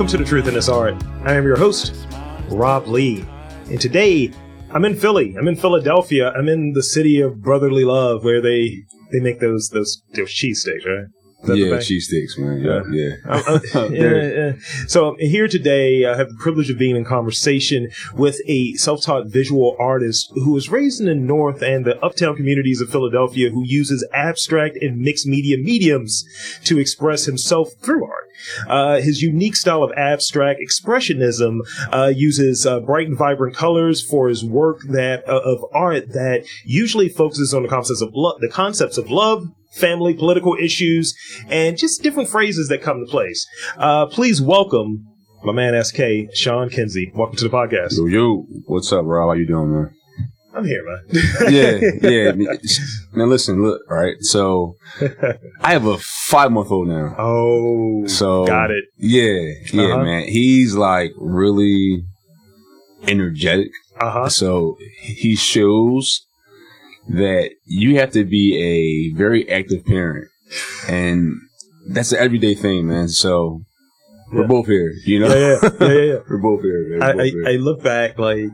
Welcome to The Truth in This Art. I am your host, Rob Lee. And today, I'm in Philly. I'm in Philadelphia. I'm in the city of brotherly love where they they make those those those cheesesteaks, right? Is that the Yeah, cheesesteaks, man. Yeah, yeah. Uh, uh, yeah, yeah. So here today. I have the privilege of being in conversation with a self-taught visual artist who was raised in the North and the uptown communities of Philadelphia, who uses abstract and mixed media mediums to express himself through art. Uh, his unique style of abstract expressionism uh, uses uh, bright and vibrant colors for his work that uh, of art that usually focuses on the concepts of the concepts of love, family, political issues, and just different phrases that come to place. Uh, please welcome my man SK, Sean Kinsey. Welcome to the podcast. Yo, yo, what's up, Rob? How you doing, man? I'm here, man. yeah, yeah. Now listen, look, all right. So I have a five month old now. oh, So got it. Yeah, yeah, Uh-huh. man. He's like really energetic. Uh huh. So he shows that you have to be a very active parent, and that's an everyday thing, man. So we're Yeah. both here, you know. Yeah, yeah, yeah, yeah. yeah. we're both here. We're I, both I, here. I look back like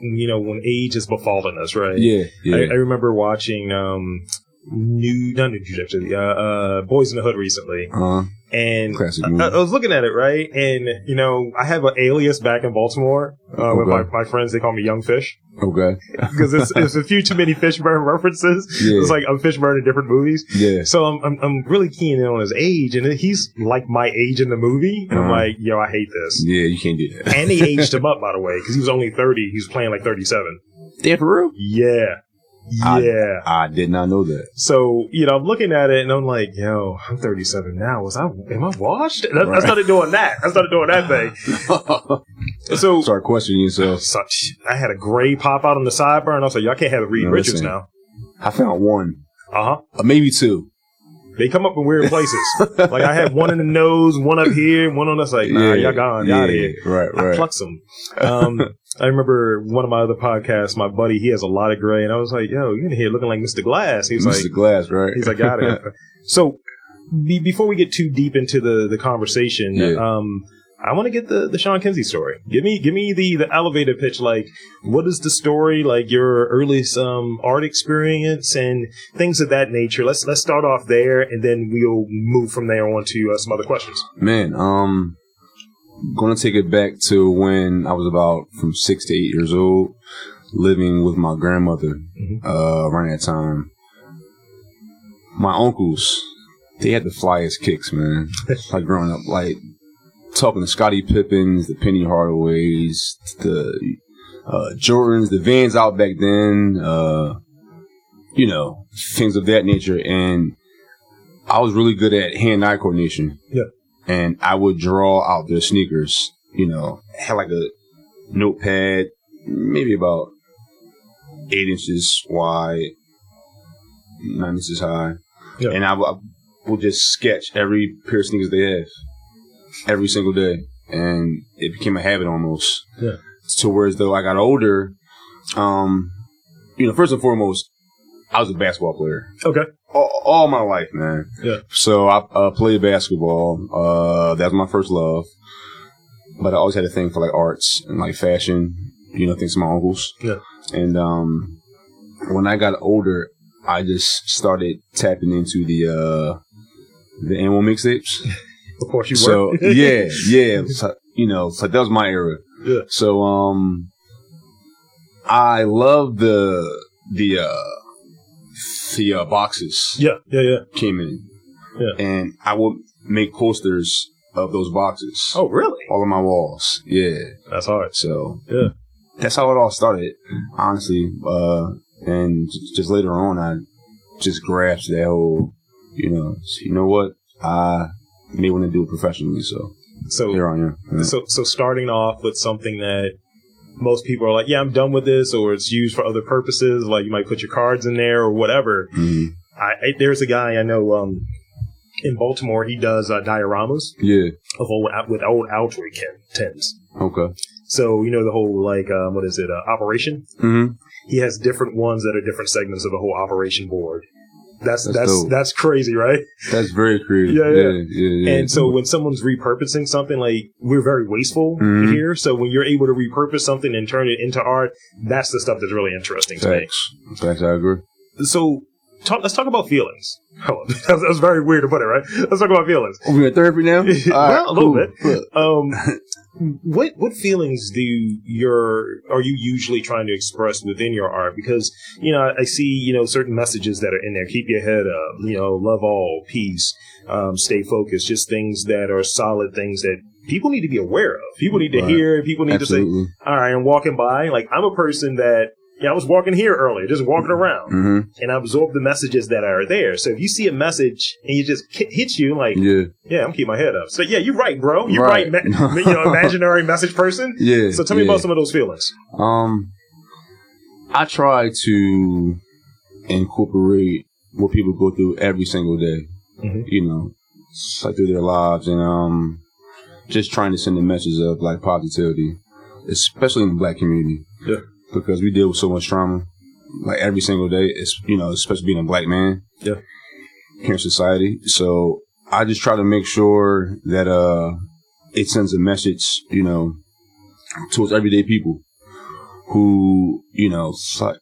you know when age has befallen us, right? yeah, yeah. I, I remember watching um new not new City, uh, uh Boyz n the Hood recently, uh, and I. I was looking at it right, and you know I have an alias back in Baltimore uh, with my, my friends. They call me Young Fish okay. because it's, it's a few too many Fishburne references. Yeah. It's like I'm Fishburne in different movies. Yeah. So I'm, I'm I'm really keen in on his age, and he's like my age in the movie, and I'm Uh-huh. like, yo, I hate this. Yeah, you can't do that. And they aged him up, by the way, because he was only 30. He was playing like 37. Yeah, for real? Yeah. I- Yeah. I did not know that. So, you know, I'm looking at it and I'm like, yo, I'm 37 now. Was I, am I washed? I, I started doing that. I started doing that thing. So, Start questioning yourself. so, I had a gray pop out on the sideburn. I was like, y'all can't have Reed No, Richards now. I found one, Uh huh. uh, maybe two. They come up in weird places. like I had one in the nose, one up here, one on the like, nah, y'all gone, y'all out of here. Right, I right. plucks them. Um, I remember one of my other podcasts, my buddy, he has a lot of gray, and I was like, yo, you in here looking like Mr. Glass. He was Mr. like, Glass, right? he's like, got it. so, be, before we get too deep into the, the conversation, Yeah. um, I want to get the, the Sean Kinsey story. Give me give me the, the elevator pitch. Like, what is the story? Like your earliest um, art experience and things of that nature. Let's let's start off there, and then we'll move from there on to uh, some other questions. Man, um, gonna take it back to when I was about from six to eight years old, living with my grandmother. Mhm. Uh, around that time, my uncles, they had the flyest kicks, man. like growing up, like talking to Scottie Pippins, the Penny Hardaways, the uh, Jordans, the Vans out back then. Uh, you know, things of that nature, and I was really good at hand-eye coordination. Yeah. And I would draw out their sneakers. You know, had like a notepad, maybe about eight inches wide, nine inches high, Yeah. and I, w- I would just sketch every pair of sneakers they have every single day, and it became a habit almost. Yeah. To whereas though I got older, um, you know, first and foremost, I was a basketball player Okay. all, all my life, man. Yeah. So I uh, played basketball. Uh, that was my first love. But I always had a thing for like arts and like fashion. You know, things from my uncles. Yeah. And um, when I got older, I just started tapping into the uh, the AND1 mixtapes. Of course you So were. yeah, yeah. So, you know, so that was my era. Yeah. So um, I love the the uh, the uh, boxes yeah. Yeah. Yeah. came in. Yeah. And I would make posters of those boxes. Oh, really? All on my walls. Yeah. That's hard. So Yeah. that's how it all started, honestly. Uh, and just later on, I just grasped that whole, you know, you know what? I may want to do it professionally. So So here I am. Yeah. So, so starting off with something that most people are like, yeah, I'm done with this, or it's used for other purposes. Like you might put your cards in there or whatever. Mhm. I, I there's a guy I know um, in Baltimore. He does uh, dioramas Yeah. of old with old Altoid tin- tins. Okay. So you know the whole like um, what is it? Uh, operation. Mm-hmm. He has different ones that are different segments of the whole operation board. That's That's that's that's crazy, right? That's very crazy. Yeah, yeah. yeah, yeah. yeah. And so when someone's repurposing something, like we're very wasteful Mhm. here. So when you're able to repurpose something and turn it into art, that's the stuff that's really interesting to me. facts, I agree. So talk, let's talk about feelings. Hold on. that, was, very weird to put it, right? Let's talk about feelings. Oh, we in therapy now? Well, a little bit. bit. Um, what what feelings do your are you usually trying to express within your art? Because you know, I see you know certain messages that are in there. Keep your head up. You know, love all, peace, um, stay focused. Just things that are solid things that people need to be aware of. People need to Right. hear. People need to say, "All right, I'm walking by." Like I'm a person that. Yeah, I was walking here earlier, just walking around, hmm and I absorb the messages that are there. So if you see a message and you just ki- hits you, like, Yeah, yeah, I'm keeping my head up. So yeah, you're right, bro. You're Right. right. ma- you know, imaginary message person. yeah. So tell me yeah. about some of those feelings. Um, I try to incorporate what people go through every single day. Mhm. You know, like through their lives, and um, just trying to send a message of like positivity, especially in the black community. Yeah. Because we deal with so much trauma, like every single day. It's you know, especially being a black man. Yeah. Here in society, so I just try to make sure that uh, it sends a message, you know, towards everyday people who, you know, like,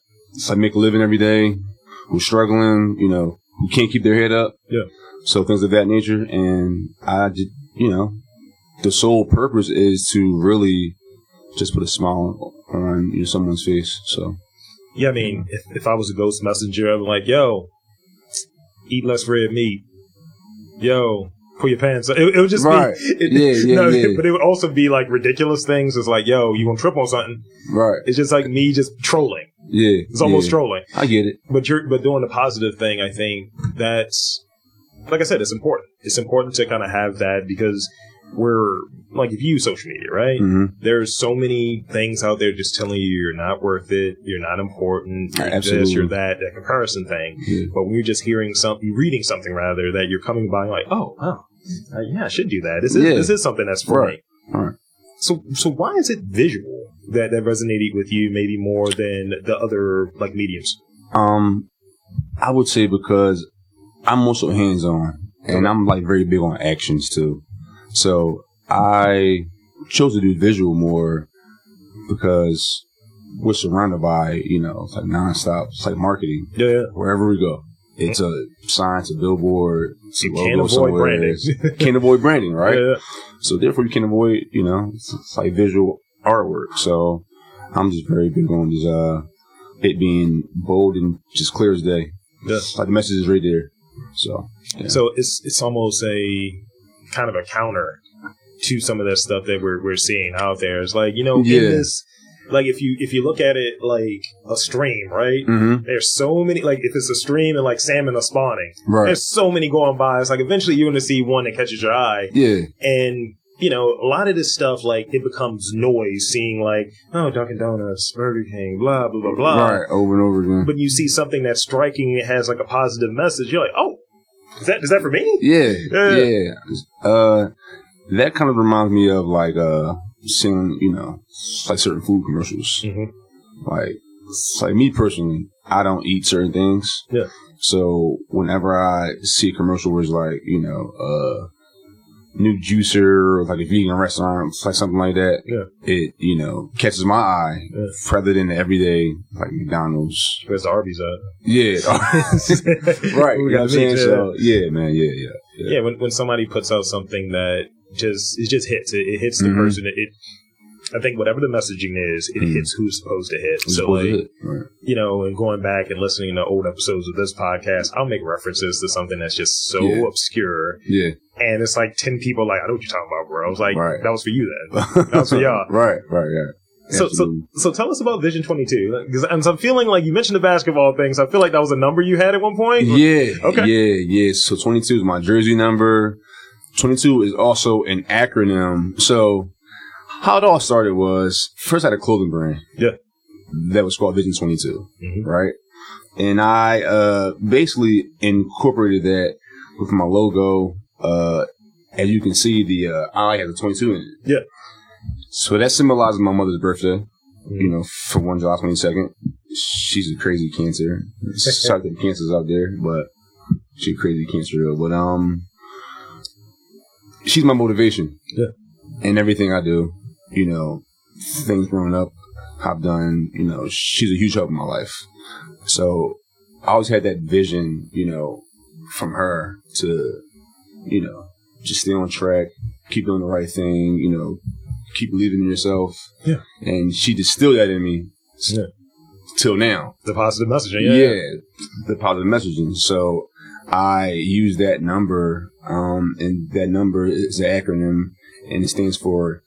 like make a living every day, who's struggling, you know, who can't keep their head up. Yeah. So things of that nature. And I just, you know, the sole purpose is to really just put a smile you know, someone's face. So, Yeah, I mean, if, if I was a ghost messenger, I'd be like, yo, eat less red meat. Yo, pull your pants up. It, it would just Right. be, it, Yeah, yeah, no, yeah. but it would also be like ridiculous things. It's like, yo, you gonna trip on something. right. It's just like me just trolling. Yeah. It's almost yeah. trolling. I get it. But you're, but doing the positive thing, I think that's, like I said, it's important. It's important to kind of have that because we're, like, if you use social media, right? hmm there's so many things out there just telling you you're not worth it, you're not important, you're this, you're that, that comparison thing. Yeah. But when you're just hearing something, reading something rather, that you're coming by like, oh, wow, uh, yeah, I should do that. This is Yeah. this is something that's for Right. me. Right. So so why is it visual that that resonated with you maybe more than the other like mediums? Um, I would say because I'm also hands on and I'm like very big on actions too. So I chose to do visual more because we're surrounded by, you know, it's like nonstop, it's like marketing Yeah, yeah. wherever we go. It's a sign, it's a billboard, it's a You logo can't avoid somewhere. branding. Can't avoid branding, right? Yeah, So therefore, you can avoid, you know, it's, it's like visual artwork. So I'm just very big on just uh, it being bold and just clear as day. Yeah. Like the message is right there. So yeah. So it's it's almost a kind of a counter to some of that stuff that we're we're seeing out there. It's like you know, Yeah. in this, like if you if you look at it like a stream, right? hmm There's so many. Like if it's a stream and like salmon are spawning, right, there's so many going by. It's like eventually you're going to see one that catches your eye, yeah, and you know a lot of this stuff like it becomes noise. Seeing like oh Dunkin' Donuts, Burger King, blah blah blah blah. right, over and over again. But you see something that's striking, it has like a positive message. You're like, oh, is that is that for me? yeah, Yeah. yeah. Uh, that kind of reminds me of like uh, seeing you know, like certain food commercials. Mhm. Like, like me personally, I don't eat certain things. Yeah. So whenever I see a commercial where it's like, you know, uh, new juicer or like a vegan restaurant, like something like that. Yeah. It, you know, catches my eye Yeah. rather than the everyday like McDonald's. Where's the Arby's at? Yeah. right. You know what I'm saying? yeah. So yeah, man. Yeah. Yeah. Yeah. yeah, when when somebody puts out something that just it just hits it, it hits the Mhm. person. It, it I think whatever the messaging is, it Mhm. hits who's supposed to hit. It's so like hit. Right. you know, and going back and listening to old episodes of this podcast, I'll make references to something that's just so Yeah. obscure, Yeah. and it's like ten people like I know what you're talking about, bro. I was like, Right. that was for you then. That's for y'all. right. Right. Yeah. So, so, Absolutely. so tell us about Vision 22. Because I'm, so I'm feeling like you mentioned the basketball thing, so I feel like that was a number you had at one point. Yeah. Okay. Yeah. Yeah. So 22 is my jersey number. 22 is also an acronym. So how it all started was first I had a clothing brand. Yeah. That was called Vision 22. Mhm. Right. And I, uh, basically incorporated that with my logo. Uh, as you can see, the, uh, I has a 22 in it. Yeah. So that symbolizes my mother's birthday. Mhm. You know, for 1 July 22nd. She's a crazy cancer. Sorry to the cancers out there, but she crazy cancer though. But um, she's my motivation. Yeah. In everything I do, you know, things growing up, I've done. You know, she's a huge help in my life. So I always had that vision, you know, from her to, you know, just stay on track, keep doing the right thing, you know, keep believing in yourself. Yeah. And she distilled that in me Yeah. till now. The positive messaging. Yeah, Yeah. the positive messaging. So I use that number, um, and that number is an acronym, and it stands for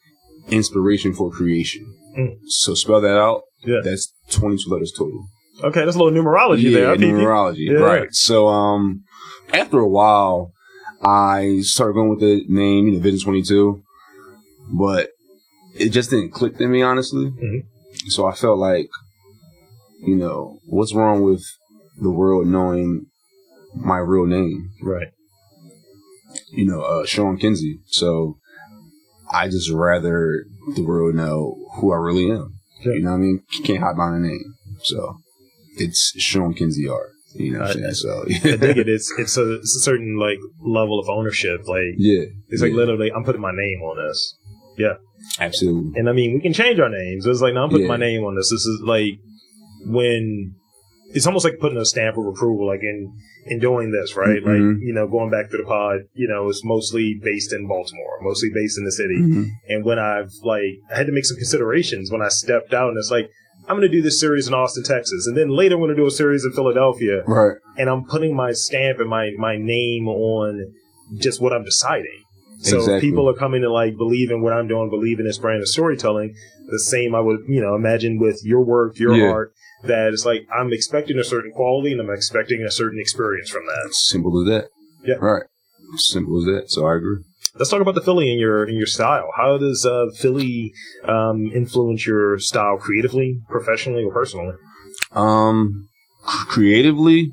Inspiration for Creation. Mm. So spell that out. Yeah. That's 22 letters total. Okay, that's a little numerology yeah, there. Numerology. Yeah. Right. So, um, after a while, I started going with the name, you know, Vision 22, but it just didn't click to me, honestly. Mhm. So I felt like, you know, what's wrong with the world knowing my real name? Right. You know, uh, Sean Kinsey. So I just rather the world know who I really am. Yeah. You know what I mean? You can't hide behind a name. So it's Sean Kinsey art. You know what I'm I- saying? I So dig it. It's it's a, it's a certain like level of ownership. Like yeah, it's like yeah, literally, I'm putting my name on this. Yeah. Absolutely. And I mean, we can change our names. It's like, no, I'm putting Yeah. my name on this. This is like when it's almost like putting a stamp of approval, like in in doing this, right? Mhm. Like you know, going back to the pod, you know, it's mostly based in Baltimore, mostly based in the city. Mhm. And when I've like, I had to make some considerations when I stepped out, and it's like. I'm going to do this series in Austin, Texas, and then later I'm going to do a series in Philadelphia, Right. and I'm putting my stamp and my my name on just what I'm deciding. So Exactly. people are coming to like believe in what I'm doing, believe in this brand of storytelling. The same I would, you know, imagine with your work, your Yeah. art, that it's like I'm expecting a certain quality and I'm expecting a certain experience from that. Simple as that. Yeah. Right. Simple as that. So I agree. Let's talk about the Philly in your in your style. How does uh, Philly um, influence your style creatively, professionally, or personally? Um, creatively,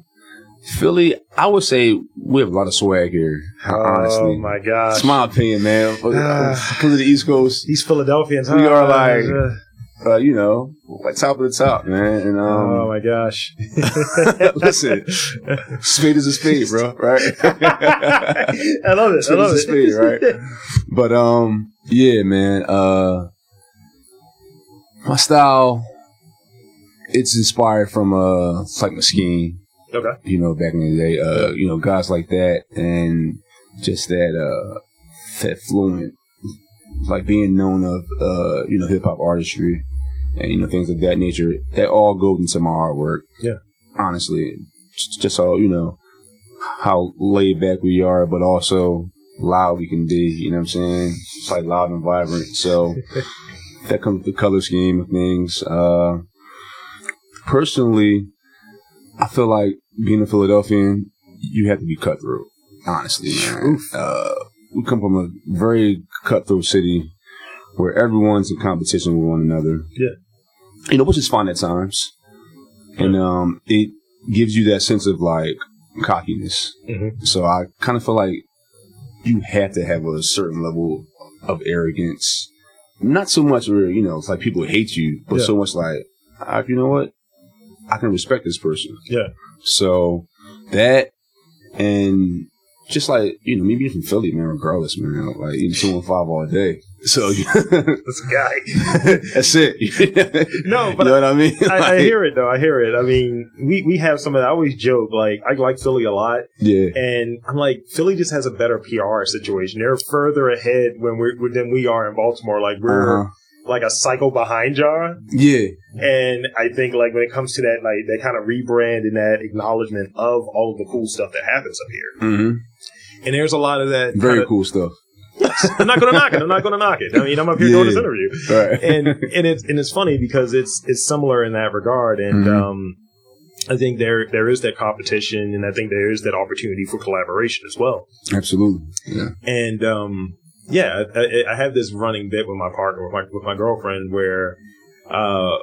Philly, I would say we have a lot of swag here. Honestly, oh my gosh, it's my opinion, man. Because of the East Coast, these Philadelphians, We huh? are like- Uh, you know, like top of the top, man. And oh um, my gosh, listen, speed is a speed, bro. Right? I love it. I love is it. a spade, right? But um, yeah, man. Uh, my style, it's inspired from uh, it's like Basquiat. Okay. You know, back in the day, uh, you know, guys like that, and just that uh, that fluent, like being known of uh, you know, hip hop artistry, and you know, things of that nature. That all goes into my artwork. Yeah. honestly, just all you know, how laid back we are, but also loud we can be. You know what I'm saying? It's like loud and vibrant. So that comes with the color scheme of things. Uh, personally, I feel like being a Philadelphian, you have to be cutthroat. Honestly. Uh, we come from a very cutthroat city where everyone's in competition with one another. Yeah. You know, which is fun at times. And um, it gives you that sense of like cockiness. Mhm. So I kind of feel like you have to have a certain level of arrogance. Not so much where, you know, it's like people hate you, but Yeah. so much like, ah, you know what? I can respect this person. Yeah. So that and just like, you know, me being from Philly, man, regardless, man, like eating two and five all day. So That's a guy. that's it. No, but you know what I mean? I, I hear it though. I hear it. I mean, we, we have some of that. I always joke like I like Philly a lot, Yeah. and I'm like Philly just has a better PR situation. They're further ahead when we're than we are in Baltimore. Like we're Uh-huh. Like a cycle behind y'all. Yeah. And I think like when it comes to that, like that kind of rebrand and that acknowledgement of all of the cool stuff that happens up here. hmm And there's a lot of that. Very kinda- cool stuff. I'm not going to knock it. I'm not going to knock it. I mean, I'm up here Yeah. doing this interview. Right. and and it's and it's funny because it's it's similar in that regard, and Mhm. um, I think there there is that competition, and I think there is that opportunity for collaboration as well. Absolutely. Yeah. And um, yeah, I, I- have this running bit with my partner, with my with my girlfriend, where uh,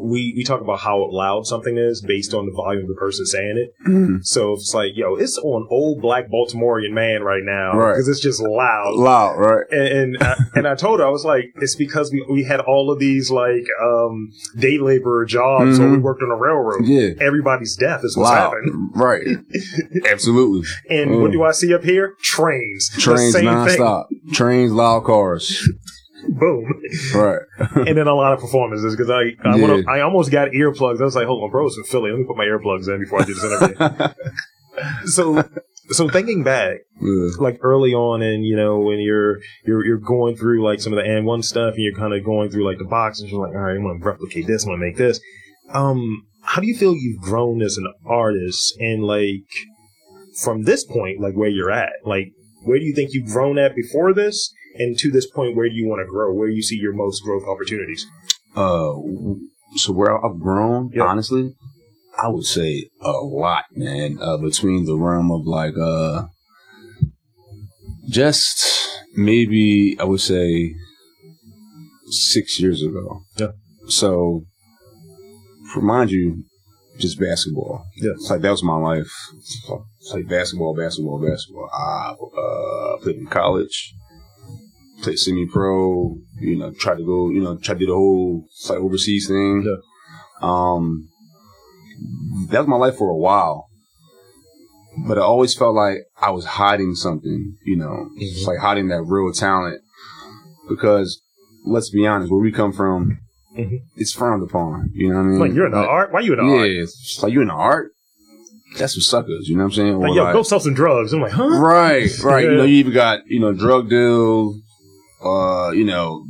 we we talk about how loud something is based on the volume of the person saying it. Mhm. So it's like, yo, it's on old black Baltimorean man right now Right. because it's just loud. Loud, right? And and I, and I told her I was like, it's because we we had all of these like um day laborer jobs, or we Mhm. worked on a railroad. Yeah. Everybody's death is what's Loud. happening. Right. Absolutely. And what Mm. do I see up here? Trains. Trains the same nonstop. Trains, loud cars. Boom. Right. and then a lot of performances because I I, Yeah. wanna, I almost got earplugs. I was like, hold on, bro, it's from Philly. Let me put my earplugs in before I do this interview. so so thinking back, Yeah. like early on, and you know when you're you're you're going through like some of the and one stuff, and you're kind of going through like the box, and you're like, all right, I'm gonna replicate this, I'm gonna make this. Um, how do you feel you've grown as an artist, and like from this point, like where you're at, like where do you think you've grown at before this, and to this point, where do you want to grow? Where do you see your most growth opportunities? Uh, so where I've grown, Yeah. honestly, I would say a lot, man. Uh, between the realm of like, uh, just maybe I would say six years ago. Yeah. So, remind you, just basketball. Yeah. It's like that was my life. It's like basketball, basketball, basketball. I uh, played in college, played semi-pro. You know, try to go. You know, try to do the whole like overseas thing. Yeah. Um, that was my life for a while. But I always felt like I was hiding something, you know, it's like hiding that real talent. Because let's be honest, where we come from, Mhm. it's frowned upon. You know what I mean? Like you're in the Like, art. Why you in the Yeah, art? Yeah, it's like you in the art. That's for suckers. You know what I'm saying? Or Like, yo, like- go sell some drugs. I'm like, huh? Right, right. Yeah. You know, you even got, you know, drug deal, uh, you know,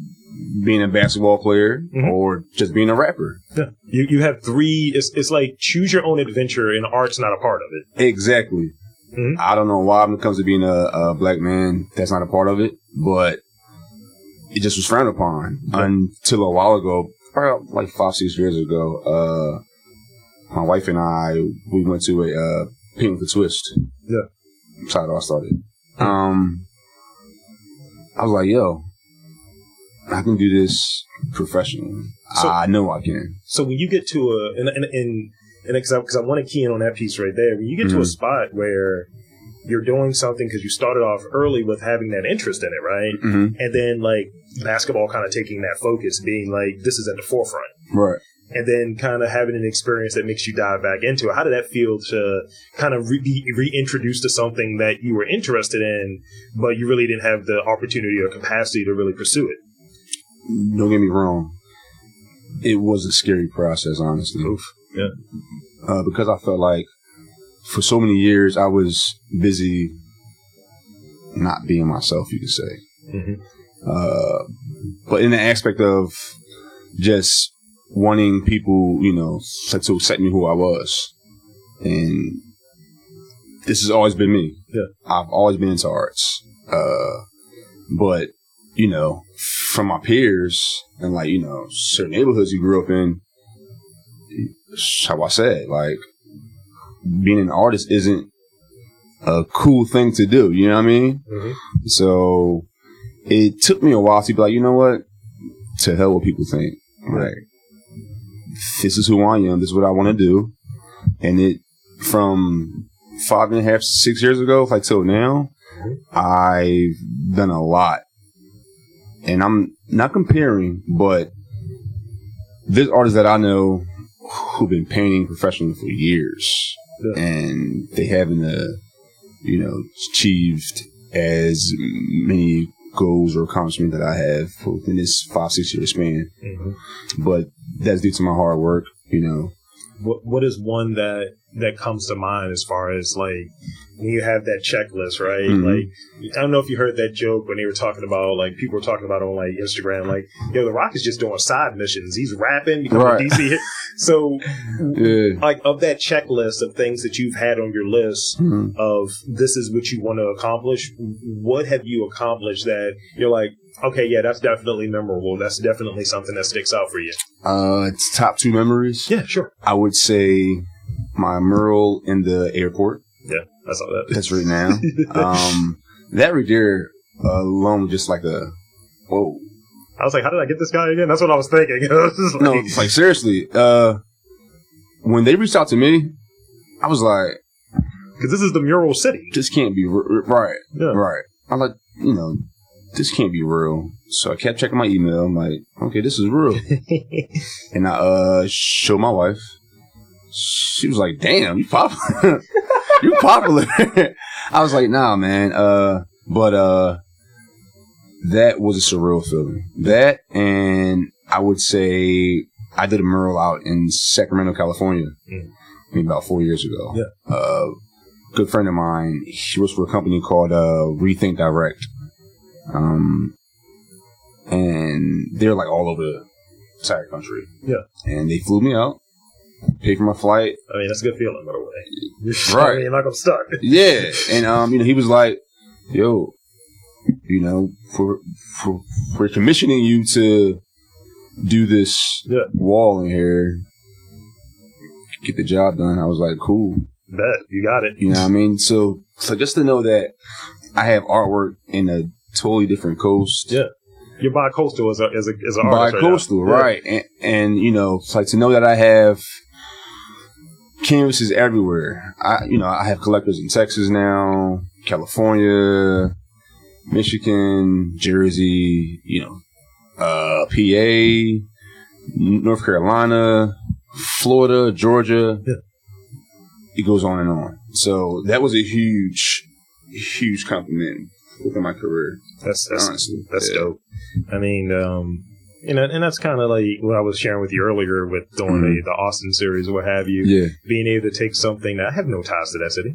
being a basketball player Mhm. or just being a rapper. Yeah. You you have three. It's it's like choose your own adventure, and art's not a part of it. Exactly. Mhm. I don't know why when it comes to being a, a black man, that's not a part of it, but it just was frowned upon Yeah. until a while ago, probably like five, six years ago. Uh, my wife and I, we went to a, uh, Paint with a Twist. Yeah. That's how it all started. Um, I was like, yo, I can do this professionally. So- I know I can. So when you get to a and and and and because I, want to key in on that piece right there, when you get to a Mhm. spot where you're doing something because you started off early with having that interest in it, right? hmm And then like basketball kind of taking that focus, being like this is at the forefront. Right. and then kind of having an experience that makes you dive back into it. How did that feel to kind of re- be reintroduced to something that you were interested in, but you really didn't have the opportunity or capacity to really pursue it? Don't get me wrong. It was a scary process, honestly. Oof. Yeah. Uh, because I felt like for so many years I was busy not being myself, you could say. Mm-hmm. Uh, but in the aspect of just wanting people, you know, to accept me who I was. And this has always been me. Yeah. I've always been into arts. Uh, but, you know, from my peers and like, you know, certain neighborhoods you grew up in, how I said, like, being an artist isn't a cool thing to do. You know what I mean? Mm-hmm. So it took me a while to be like, you know what? To hell what people think. Like, this is who I am. This is what I want to do. And it, from five and a half, six years ago, like till now, I've done a lot. And I'm not comparing, but there's artists that I know who've been painting professionally for years. Yeah. And they haven't, uh, you know, achieved as many goals or accomplishments that I have within this five, six year span. Mm-hmm. But that's due to my hard work, you know. What What is one that that comes to mind as far as like when you have that checklist, right? Mhm. Like I don't know if you heard that joke when they were talking about like people were talking about on like Instagram, like yo, The Rock is just doing side missions. He's rapping, becoming Right. a DC hit. So Yeah. like of that checklist of things that you've had on your list Mhm. of this is what you want to accomplish what have you accomplished that you're like okay yeah that's definitely memorable that's definitely something that sticks out for you Uh, it's top two memories. yeah sure I would say my mural in the airport. yeah i saw that That's right now. um, that right there alone just like a whoa. I was like, how did I get this guy again? That's what I was thinking. was no, like seriously, uh, when they reached out to me, I was like, because this is the mural city. This can't be r- r- right. Yeah. Right. I'm like, you know, this can't be real. So I kept checking my email. I'm like, okay, this is real. and I uh showed my wife. She was like, damn, you popular. you popular. I was like, nah, man. Uh, but uh, that was a surreal feeling. That and I would say I did a mural out in Sacramento, California, Mm. maybe about four years ago. Yeah. Uh, good friend of mine. He works for a company called uh, Rethink Direct. Um, and they're like all over the entire country. Yeah. And they flew me out, paid for my flight. I mean, that's a good feeling, by the way. Right. I mean, you're not gonna stuck. Yeah. And um, you know, he was like, "Yo, you know, for for for commissioning you to do this Yeah. wall in here, get the job done." I was like, "Cool." Bet you got it. You know what I mean? So, so just to know that I have artwork in a totally different coast. Yeah. You're bi-coastal as a as a as an artist. right Bi-coastal. Yeah. right? And, and you know, it's like to know that I have canvases everywhere. I, you know, I have collectors in Texas now, California, Michigan, Jersey, you know, uh, PA, North Carolina, Florida, Georgia. Yeah. It goes on and on. So that was a huge, huge compliment within my career. That's that's honestly, that's Yeah. dope. I mean, um, you know, and that's kind of like what I was sharing with you earlier with doing the, the Austin series what have you. Yeah, Being able to take something that I have no ties to that city,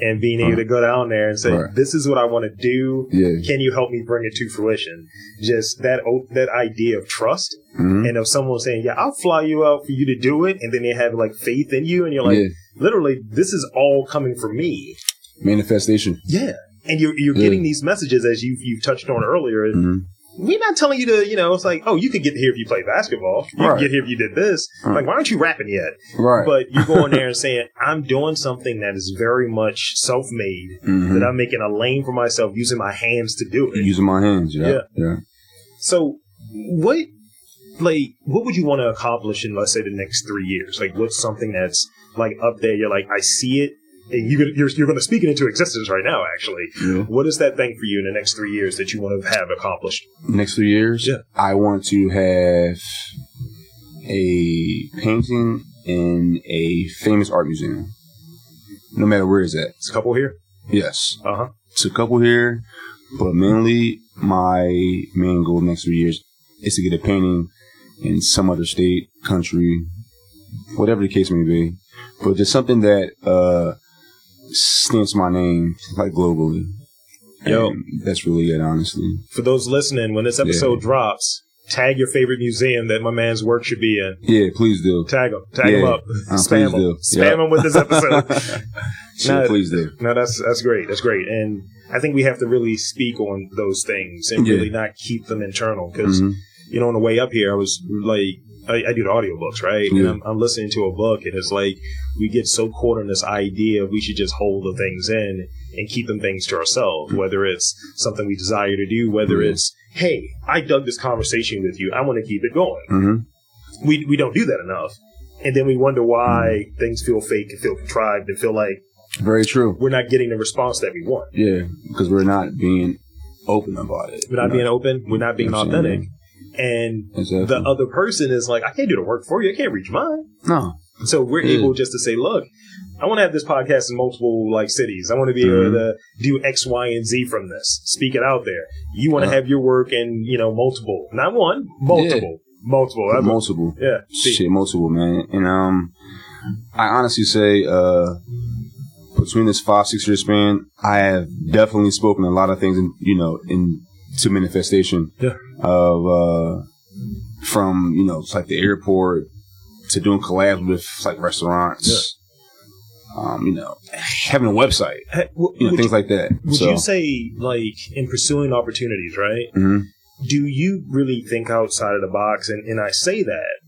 and being able Huh. to go down there and say, Right. "This is what I want to do. yeah. Can you help me bring it to fruition?" Just that that idea of trust, hmm and of someone saying, "Yeah, I'll fly you out for you to do it," and then they have like faith in you, and you're like, yeah. literally, this is all coming from me. Manifestation. Yeah. And you're you're getting these messages as you you've touched on earlier. hmm We're not telling you to, you know, it's like, oh, you could get here if you play basketball. You Right. can get here if you did this. Right. Like, why aren't you rapping yet? Right. But you're going there and saying, I'm doing something that is very much self made, Mhm. that I'm making a lane for myself using my hands to do it. using my hands. Yeah. Yeah. Yeah. So, what, like, what would you want to accomplish in, let's say, the next three years? Like, what's something that's like up there? You're like, I see it. You, you're, you're going to speak it into existence right now, actually. Yeah. What is that thing for you in the next three years that you want to have accomplished? Next three years, Yeah. I want to have a painting in a famous art museum. No matter where it's at. It's a couple here. Yes. Uh huh. It's a couple here, but mainly my main goal next three years is to get a painting in some other state, country, whatever the case may be. But just something that uh stamps my name like globally. Yo. And that's really it, honestly. For those listening, when this episode drops, tag your favorite museum that my man's work should be in. Yeah, please do. Tag him. Tag him up. Uh, Spam him. do. Spam Yeah. him with this episode. Nah, please do. no, that's that's great. That's great. And I think we have to really speak on those things and Yeah. really not keep them internal because Mhm. you know on the way up here I was like I, I do the audiobooks right and I'm, I'm listening to a book and it's like we get so caught in this idea we should just hold the things in and keep them things to ourselves mm-hmm. whether it's something we desire to do whether Yeah. it's hey I dug this conversation with you I want to keep it going Mhm. we we don't do that enough and then we wonder why mm-hmm. things feel fake and feel contrived and feel like Very true. we're not getting the response that we want Yeah, because we're not being open about it. we're not being open we're not being That's what I'm authentic. And Exactly. the other person is like, I can't do the work for you. I can't reach mine. no. So we're Yeah. able just to say, look, I want to have this podcast in multiple like cities. I want to be able Mhm. to do X, Y, and Z from this. Speak it out there. You want to Uh. have your work in, you know, multiple, not one, multiple, multiple. That's- multiple. yeah. See, Shit, multiple, man. And um, I honestly say, uh, between this five six year span, I have definitely spoken a lot of things, and you know, in to manifestation. Yeah. Of uh, from you know, it's like the airport to doing collabs with like restaurants. Um, you know, having a website, Hey, you know, things you, like that. would so, you say, like, in pursuing opportunities, right? Mhm. Do you really think outside of the box? And, and I say that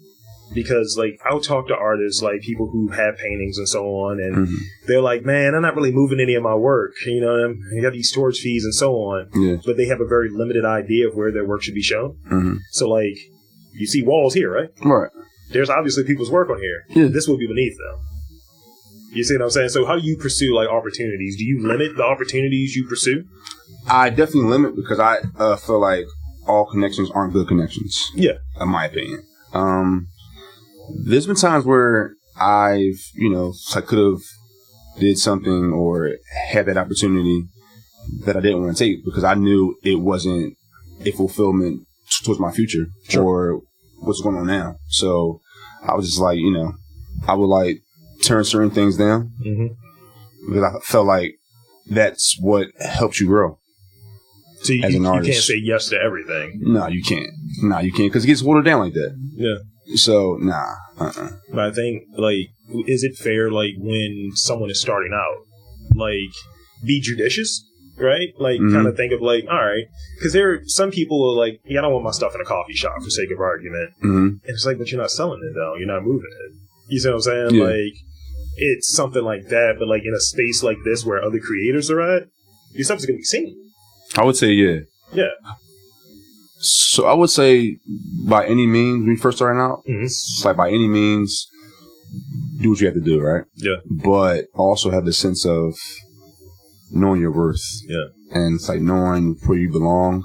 because like I'll talk to artists like people who have paintings and so on, and Mhm. they're like, "Man, I'm not really moving any of my work. You know, I got these storage fees and so on." Yeah. But they have a very limited idea of where their work should be shown. hmm So like, you see walls here, right? Right. There's obviously people's work on here. Yeah. This will be beneath them. You see what I'm saying? So how do you pursue like opportunities? Do you limit the opportunities you pursue? I definitely limit because I uh, feel like all connections aren't good connections. Yeah. in my opinion. Um, there's been times where I've, you know, I could have did something or had that opportunity that I didn't want to take because I knew it wasn't a fulfillment towards my future Sure. or what's going on now. So I was just like, you know, I would like turn certain things down Mm-hmm. because I felt like that's what helps you grow. So you, As an you can't say yes to everything. No, you can't. No, you can't because it gets watered down like that. Yeah. So nah, uh-uh. But I think, like, is it fair, like, when someone is starting out, like, be judicious, right? Like, Mhm. kind of think of, like, all right, because there are some people who are like, yeah, I don't want my stuff in a coffee shop for sake of argument. hmm And it's like, but you're not selling it, though. You're not moving it. You see what I'm saying? Yeah. Like, it's something like that, but, like, in a space like this where other creators are at, your stuff is going to be seen. I would say yeah. Yeah. So I would say by any means, when you first starting out, Mhm. it's like by any means, do what you have to do, right? Yeah. But also have the sense of knowing your worth. Yeah. And it's like knowing where you belong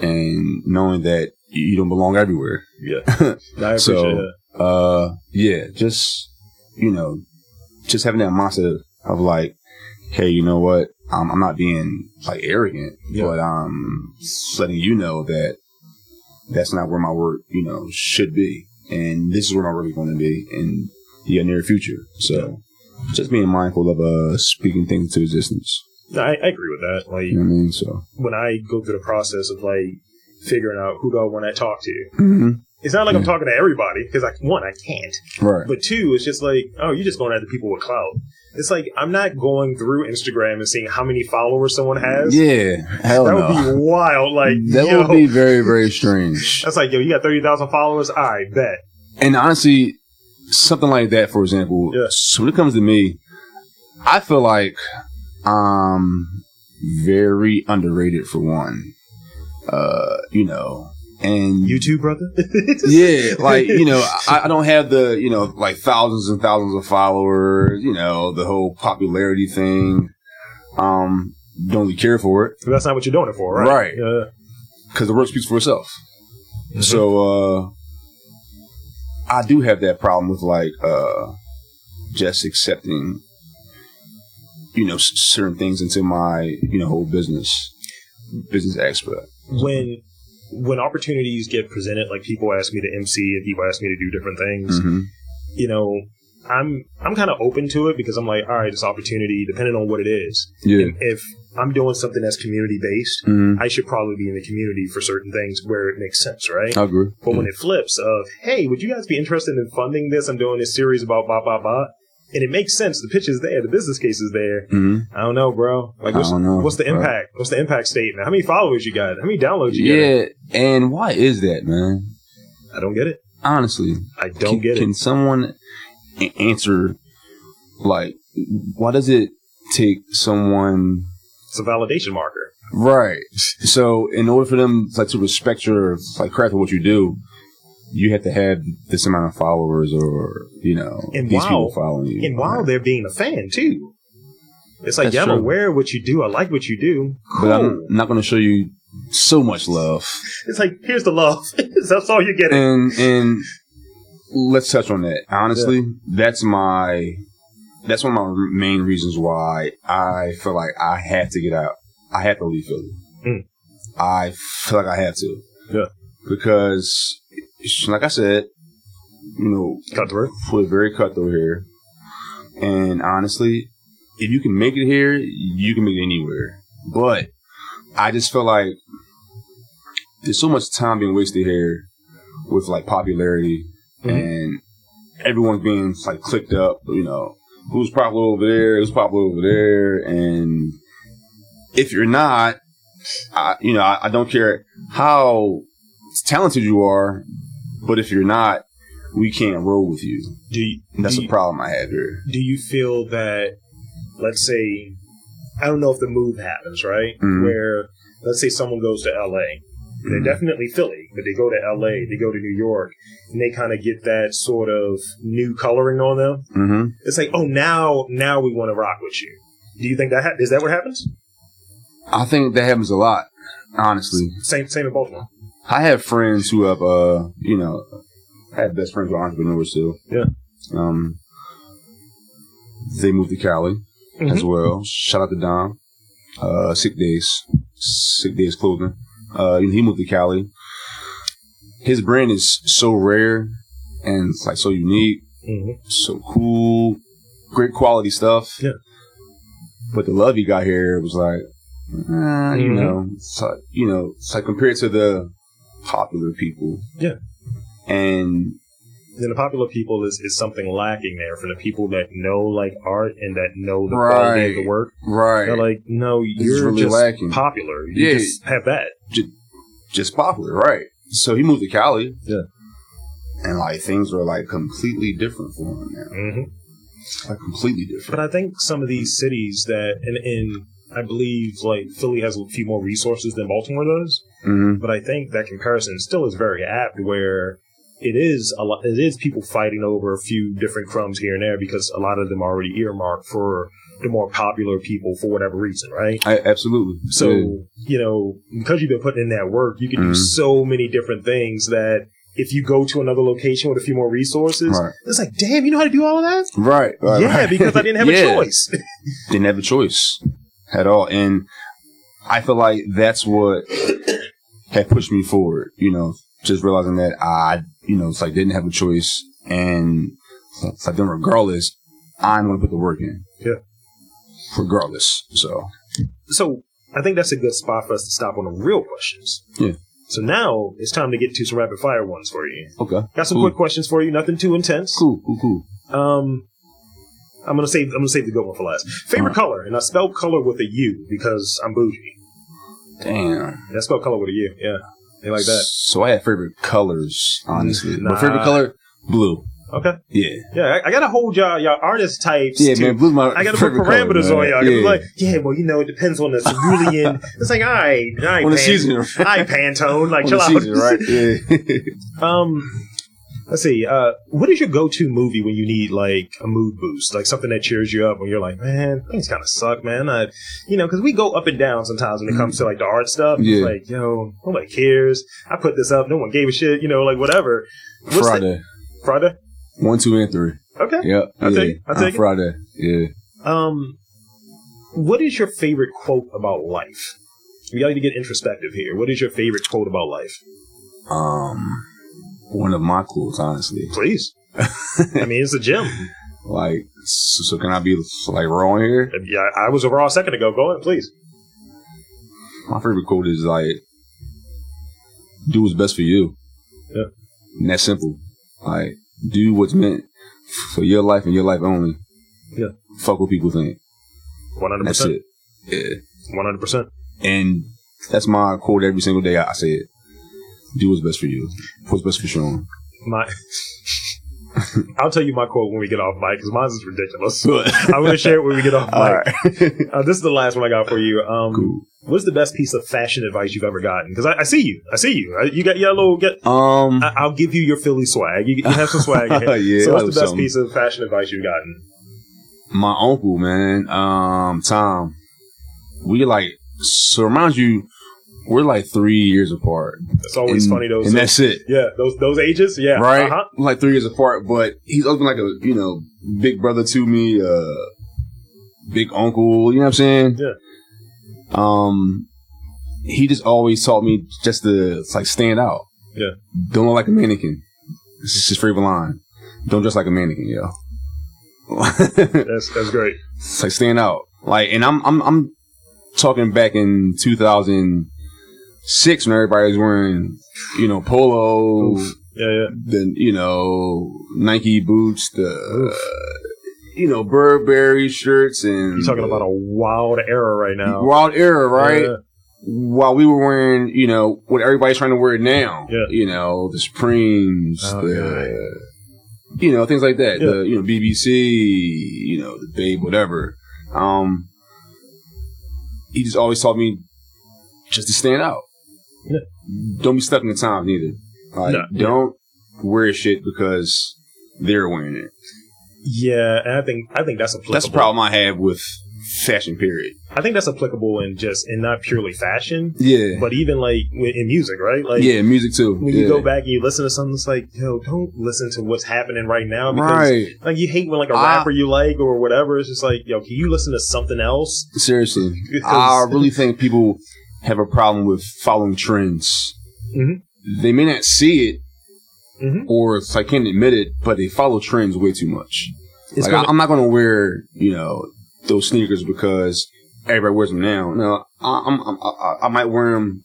and knowing that you don't belong everywhere. Yeah. I So-. Uh, yeah, just, you know, just having that mindset of like, hey, you know what? Um, I'm not being like arrogant, Yeah. but um, letting you know that that's not where my work, you know, should be, and this is where my work is going to be in the near future. So, just being mindful of uh speaking things to existence. No, I, I agree with that. Like, You know what I mean? So, when I go through the process of like figuring out who do I want to talk to, Mhm. It's not like I'm talking to everybody because I one I can't, right, but two it's just like oh you're just going after people with clout. It's like I'm not going through Instagram and seeing how many followers someone has. yeah, hell no. that no, would be wild. Like that yo, would be very, very strange. that's like yo, you got thirty thousand followers. All right, bet. And honestly, something like that, for example, Yeah. so when it comes to me, I feel like I'm very underrated for one. Uh, you know, and You too, brother. yeah, like you know, I, I don't have the you know like thousands and thousands of followers. You know, the whole popularity thing. Um, don't really care for it that's not what you're doing it for, right? Right. Yeah. because the work speaks for itself. Mhm. So uh I do have that problem with like uh just accepting you know s- certain things into my you know whole business business aspect. when when opportunities get presented, like people ask me to MC and people ask me to do different things, hmm you know, I'm I'm kind of open to it because I'm like, all right, this opportunity, depending on what it is. Yeah. If I'm doing something that's community based, hmm I should probably be in the community for certain things where it makes sense, right? I agree. But when it flips of, hey, would you guys be interested in funding this? I'm doing this series about blah blah blah. And it makes sense. The pitch is there. The business case is there. hmm I don't know, bro. Like, I what's, don't know, what's the bro. impact? What's the impact statement? How many followers you got? How many downloads you got? Yeah, and why is that, man? I don't get it. Honestly, I don't can, get it. Can someone answer like why does it take someone It's a validation marker. Right. So in order for them like to respect your like craft of what you do, you have to have this amount of followers or you know And these while- people following you. And while they're being a fan too. It's like, That's yeah, I'm true. aware of what you do. I like what you do. Cool. but I'm not going to show you so much love. It's like, here's the love. That's all you're getting. And and let's touch on that. Honestly, that's my that's one of my main reasons why I feel like I had to get out. I had to leave Philly. Mm. I feel like I had to. Yeah. Because, like I said, you know, Cutthroat. we're very cutthroat here. And honestly, if you can make it here, you can make it anywhere. But I just feel like there's so much time being wasted here with like popularity Mhm. and everyone's being like clicked up, you know, who's popular over there, who's popular over there. And if you're not, I, you know, I, I don't care how talented you are, but if you're not, we can't roll with you. Do you, And that's do you, problem I have here. do you feel that, let's say, I don't know if the move happens, right? Mhm. Where, let's say someone goes to LA. They're Mhm. definitely Philly, but they go to LA, they go to New York, and they kind of get that sort of new coloring on them. Mm-hmm. It's like, oh, now, now we want to rock with you. Do you think that ha- is that what happens? I think that happens a lot, honestly. Same, same in Baltimore. I have friends who have, uh, you know, I have best friends who are entrepreneurs too. Yeah. Um, they moved to Cali as Mhm. well. Shout out to Dom. Uh, Sick Days, Sick Days Clothing. Uh, he moved to Cali. His brand is so rare and it's like so unique, Mhm. so cool, great quality stuff. Yeah. But the love he got here was like, uh, you know, like, you know, it's like compared to the popular people. Yeah. And then the popular people is, is something lacking there for the people that know like art and that know the quality of the work. right, They're like, no, you're really just lacking. popular. You Yeah. just have that. just just popular, right? So he moved to Cali. Yeah. And like things were like completely different for him now. hmm Like completely different. But. I think some of these cities that, and, and I believe like Philly has a few more resources than Baltimore does. hmm But I think that comparison still is very apt where it is a lot, it is people fighting over a few different crumbs here and there because a lot of them are already earmarked for the more popular people for whatever reason, right? I, absolutely. So, Yeah. you know, because you've been putting in that work, you can do Mhm. so many different things that if you go to another location with a few more resources, Right. it's like, damn, you know how to do all of that? Right. right, yeah, right. because I didn't have Yeah. a choice. Didn't have a choice at all. And I feel like that's what had pushed me forward, you know, just realizing that I, you know, it's like didn't have a choice. And it's like then regardless, I'm going to put the work in. Yeah. Regardless. So, so I think that's a good spot for us to stop on the real questions. Yeah. So now it's time to get to some rapid fire ones for you. okay. Got some Cool. quick questions for you, nothing too intense. Cool, cool, cool. Um, I'm gonna save. I'm gonna save the good one for last. Favorite color, and I spell color with a U because I'm bougie. Damn. And I spell color with a U. Yeah, they like that. So I have favorite colors, honestly. Nah. My favorite color, blue. Okay. Yeah. Yeah, I, I gotta hold y'all y'all artist types. Yeah, to, man, blue's my I gotta put favorite color, parameters on y'all. I gotta be Yeah. like, yeah, well, you know, it depends on the cerulean. it's like, all right, all right, on the Pan- season, all right, Pantone, like on chill the out. right? Yeah. Um, let's see. Uh, what is your go-to movie when you need like a mood boost, like something that cheers you up when you're like, man, things kind of suck, man. I, you know, because we go up and down sometimes when it comes to like the art stuff. It's Yeah. like, yo, nobody cares. I put this up, no one gave a shit. You know, like whatever. What's the- Friday, Friday. one, two, and three. Okay. Yep. I'll yeah. take it. I'll On take it. Friday. Yeah. Um, what is your favorite quote about life? We gotta get introspective here. What is your favorite quote about life? Um, one of my quotes, honestly. Please. I mean, it's a gym. Like, so, so can I be like raw here? Yeah, I was a raw a second ago. Go ahead, please. My favorite quote is like, "Do what's best for you." Yeah. And that's simple. Like, do what's meant for your life and your life only. Yeah. Fuck what people think. One hundred That's percent. it. Yeah. One hundred percent. And that's my quote every single day. I say it. Do what's best for you. What's best for Sean. My, I'll tell you my quote when we get off mic because mine is ridiculous. I'm going to share it when we get off mic. Right. Uh, this is the last one I got for you. Um, cool. What's the best piece of fashion advice you've ever gotten? Because I, I see you. I see you. I, you got yellow. Get, Um. I, I'll give you your Philly swag. You, you have some swag. yeah. so what's the best something. piece of fashion advice you've gotten? my uncle, man, um, Tom, we like, so reminds you, we're like three years apart. It's always and, funny those. And that's it. yeah, those those ages. Yeah, Right? Uh-huh. Like three years apart, but he's always been like a, you know, big brother to me, uh, big uncle, you know what I'm saying? Yeah. Um, he just always taught me just to, like, stand out. Yeah. Don't look like a mannequin. This is his favorite line. Don't dress like a mannequin, yo. That's that's great. It's like stand out. Like, and I'm I'm I'm talking back in 2006 when everybody's wearing, you know, polo, Yeah, yeah. then you know Nike boots, the Oof. you know Burberry shirts, and You're talking about a wild era right now. wild era, right? Yeah. While we were wearing, you know, what everybody's trying to wear now. Yeah. You know, the Supremes, Oh, the God. you know, things like that. Yeah. The you know BBC, you know, the Bape, whatever. Um, he just always taught me just to stand out. Yeah. Don't be stuck in the times neither. Like, No. don't wear shit because they're wearing it. Yeah, and I think I think that's applicable. That's the problem I have with fashion. Period. I think that's applicable in just in not purely fashion, Yeah. but even like in music, right? Like yeah, music too. when yeah. you go back and you listen to something, it's like, yo, don't listen to what's happening right now because Right. like you hate when like a I- rapper you like or whatever. It's just like, yo, can you listen to something else? Seriously. I really think people have a problem with following trends. Mhm. They may not see it Mhm. or if I can't admit it, but they follow trends way too much. It's like gonna- I, I'm not going to wear, you know, those sneakers because everybody wears them now. No, I'm, I'm, I, I might wear them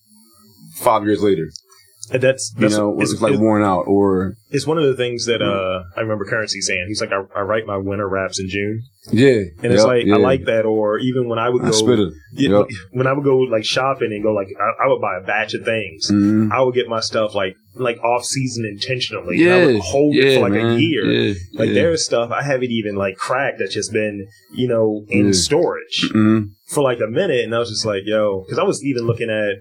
five years later. And that's, You know, it's, like worn out or it's one of the things that uh, I remember Curren$y saying. He's like, I, I write my winter raps in June, yeah, and it's Yep, like yeah. I like that. Or even when I would I go, spit it. Yeah, Yep. when I would go like shopping and go like I, I would buy a batch of things. Mhm. I would get my stuff like like off season intentionally. and I Yeah, would hold it for like man. a year. Yeah, Like yeah. there's stuff I haven't even like cracked that's just been you know in Yeah. storage Mhm. for like a minute, and I was just like, yo, because I was even looking at,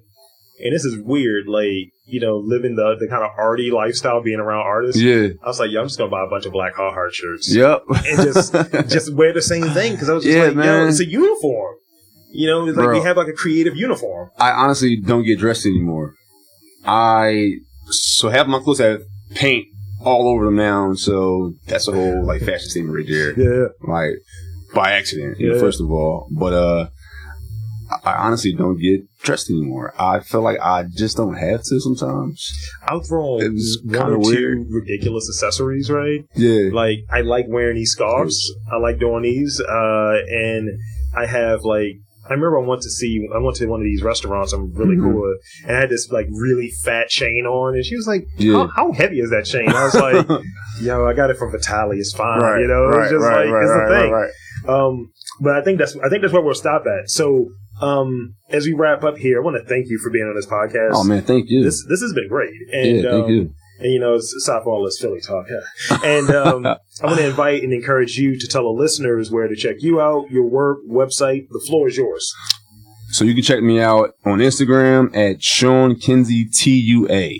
and this is weird, like you know, living the the kind of arty lifestyle, being around artists. Yeah. I was like, yo, I'm just gonna buy a bunch of black Carhartt shirts Yep. and just just wear the same thing because I was just Yeah, like, yo, it's a uniform. You know, it's like Bro. we have like a creative uniform. I honestly don't get dressed anymore. I so half my clothes have paint all over them now, so that's a whole like fashion statement right there. Yeah. Like by accident, you know, Yeah. first of all. But uh, I honestly don't get dressed anymore. I feel like I just don't have to sometimes. I'll throw one or kinda two ridiculous accessories, right? Yeah. Like I like wearing these scarves. I like doing these, uh, and I have like. I remember I went to see, I went to one of these restaurants I'm really Mhm. cool and I had this like really fat chain on, and she was like, Yeah. how, how heavy is that chain? I was like, yo, I got it from Vitaly, it's fine, right. you know? right. it's just right. like, right. it's right. the thing. Um, but I think that's I think that's where we'll stop at. So, um, as we wrap up here, I want to thank you for being on this podcast. Oh man, thank you. This this has been great, and yeah, thank um, you. and you know, it's aside from all this Philly talk, yeah. and um, I want to invite and encourage you to tell the listeners where to check you out, your work, website. The floor is yours. So you can check me out on Instagram at Sean Kinsey T U A.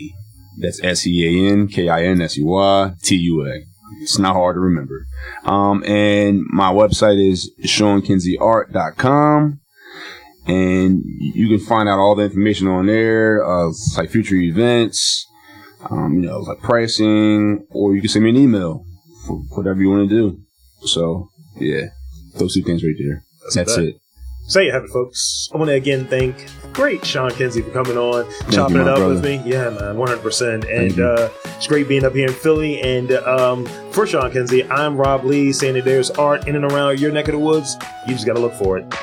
That's S E A N K I N S E Y T U A. It's not hard to remember. Um, and my website is SeanKinseyArt.com. And you can find out all the information on there, uh, like future events, um, you know, like pricing, or you can send me an email for whatever you want to do. So, yeah, those two things right there. That's that. it. So there you have it, folks. I want to again thank great Sean Kinsey for coming on, chopping you, it up brother. with me. Yeah, man, one hundred percent. And uh, it's great being up here in Philly. And um, for Sean Kinsey, I'm Rob Lee, saying that there's art in and around your neck of the woods. You just got to look for it.